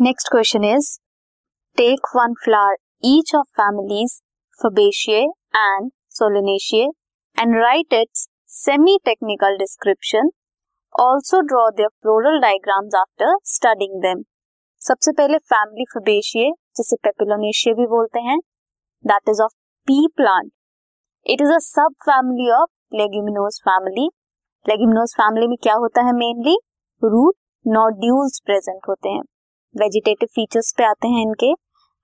Next question is take one flower each of families Fabaceae and Solanaceae and write its semi technical description also draw their floral diagrams after studying them सबसे पहले family Fabaceae जिसे Papilionaceae भी बोलते हैं that is of pea plant it is a subfamily of Leguminosae family Leguminosae family में क्या होता है मेनली रूट नोड्यूल्स प्रेजेंट होते हैं। वेजिटेटिव फीचर्स पे आते हैं इनके।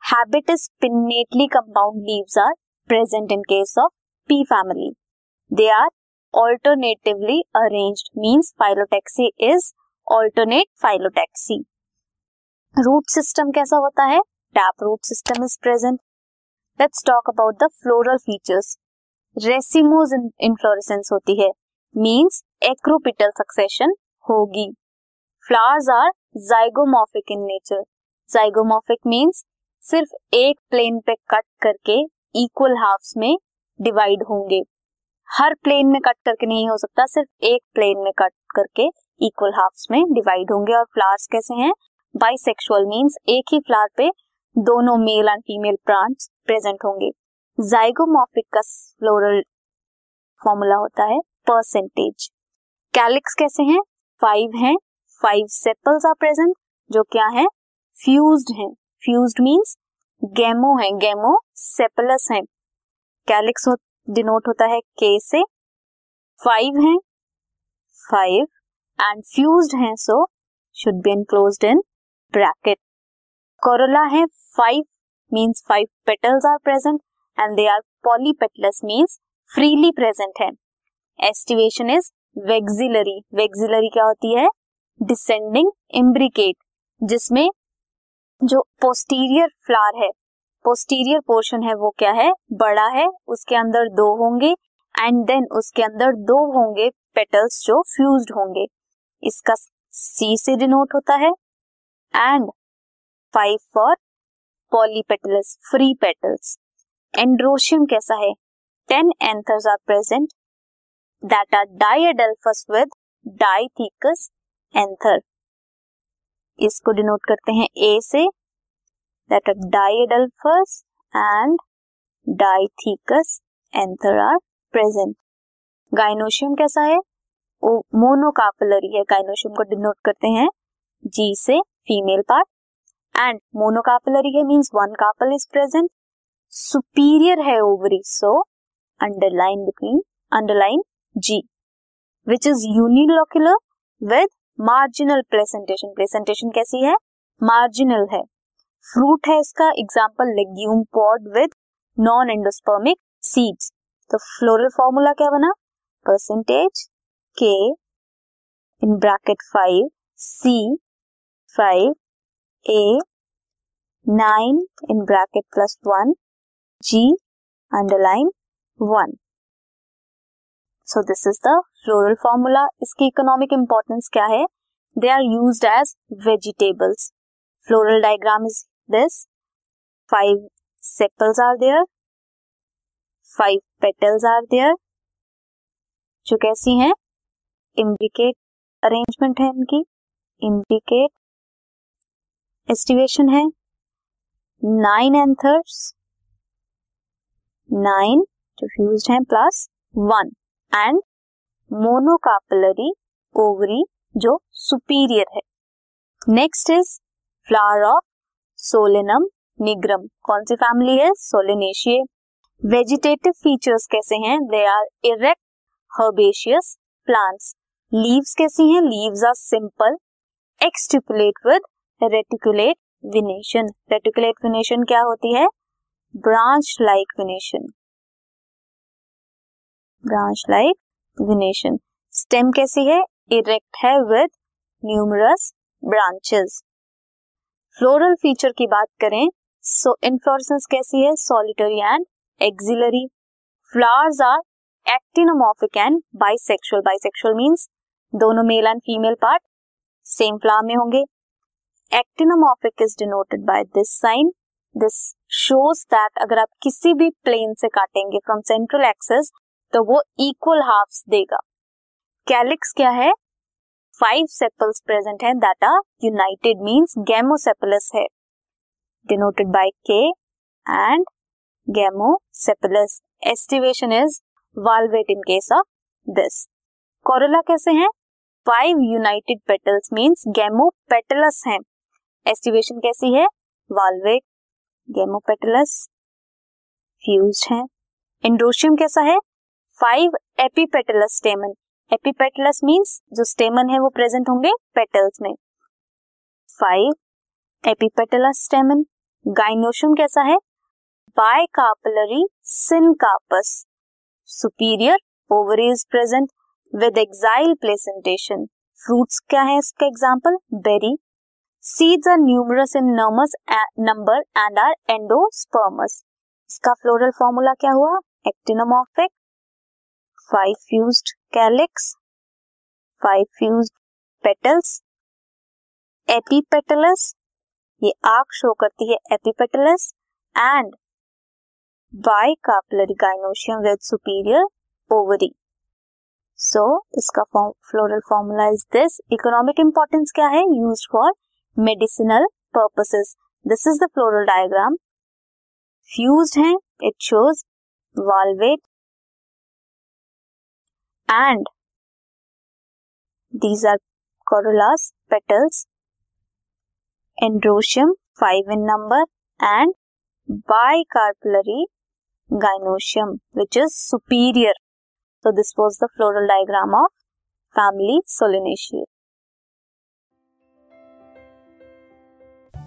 Habit is pinnately compound leaves are present in case of pea family they are alternatively arranged means phyllotaxy is alternate phyllotaxy root system कैसा होता है? Tap root system is present let's talk about the floral features racemose inflorescence होती है means acropetal succession होगी. Flowers are in nature zygomorphic means सिर्फ़ एक plane पे cut करके इक्वल हाफ्स में डिवाइड होंगे। हर प्लेन में कट करके नहीं हो सकता, सिर्फ़ एक प्लेन में कट करके इक्वल हाफ्स में डिवाइड होंगे। और फ्लावर्स कैसे हैं? बाइसेक्सुअल मींस एक ही फ्लावर पे दोनों male and female plants present होंगे। जाइगोमॉर्फिक का फ्लोरल फॉर्मूला होता है परसेंटेज कैलिक्स कैसे हैं? फाइव हैं। फाइव सेपल्स आर प्रेजेंट जो क्या है? फ्यूज्ड हैं. फ्यूज्ड मींस गैमो है. गैमो सेपलस है. कैलिक्स डिनोट होता है के से? फाइव हैं. फाइव एंड फ्यूज्ड हैं so should be enclosed in bracket corolla है five means five petals are present and they are polypetalous means freely present है. Aestivation is vexillary vexillary क्या होती है? डिसेंडिंग इम्ब्रिकेट जिसमें जो पोस्टीरियर फ्लावर है posterior portion है, वो क्या है? बड़ा है, उसके अंदर दो होंगे एंड देन उसके अंदर दो होंगे पेटल्स जो फ्यूज्ड होंगे। इसका सी से डिनोट होता है and five for polypetalous free petals androecium कैसा है? Ten anthers are present that are diadelphous with dithecous anther. इसको डिनोट करते हैं ए से। That are diadelphous and dithecous anther are present gynoecium कैसा है? मोनोकापलरी है। गाइनोशियम को डिनोट करते हैं जी से फीमेल पार्ट एंड मोनोकापलरी है means one carpel is present superior है ovary so underline between underline G which is unilocular with marginal placentation placentation कैसी है? मार्जिनल है। फ्रूट है इसका example legume pod with non endospermic seeds तो floral formula क्या बना? परसेंटेज के in bracket five C five A nine in bracket plus one G underline one so this is the floral formula इसकी economic importance क्या है? They are use as vegetables floral diagram is this five sepals are there five petals are there जो कैसी हैं? Imbricate arrangement है इनकी. Imbricate aestivation है. Nine anthers nine जो फ्यूज हैं plus one and monocarpellary ovary जो सुपीरियर है। Next is flower of Solanum nigrum कौन सी फैमिली है? सोलेनेशिये वेजिटेटिव फीचर्स कैसे हैं? They are erect herbaceous plants leaves कैसी हैं? Leaves are simple exstipulate with reticulate venation reticulate venation क्या होती है? Branch like venation branch like venation stem कैसी है? इरेक्ट है with numerous branches floral feature की बात करें सो इनफ्लोरेसेंस कैसी है? Solitary and axillary flowers are actinomorphic and bisexual bisexual means दोनों male and female part same flower में होंगे. Actinomorphic is denoted by this sign this shows that अगर आप किसी भी प्लेन से काटेंगे फ्रॉम सेंट्रल एक्सेस तो वो इक्वल हाफ़ देगा। कैलिक्स क्या है? फाइव सेपल्स प्रेजेंट हैं that are united means gamosepalous है। Denoted by K and gamosepalous aestivation is valvate in case of this corolla कैसे हैं? Five united petals means gamopetalous हैं। एस्टिवेशन कैसी है? वाल्वेट गैमोपेटलस फ्यूज्ड है। एंड्रोशियम कैसा है? Five epipetalous stamen epipetalous means जो स्टेमन है वो प्रेजेंट होंगे पेटल्स में. फाइव एपीपेटलस स्टेमन गाइनोशियम कैसा है? Bicarpellary syncarpous superior ovaries present with axile placentation fruits क्या है इसका example berry seeds are numerous in enormous number and are endospermous इसका फ्लोरल फॉर्मूला क्या हुआ? Actinomorphic five fused calyx five fused petals epipetalous ये आग शो करती है epipetalous and bicarpellary gynoecium with superior ovary so इसका floral formula is this economic importance क्या है? Use for medicinal purposes this is the floral diagram fused है. It shows valvate and these are corollas petals. Androecium five in number. And bicarpellary gynoecium which is superior. So this was the floral diagram of family solanaceae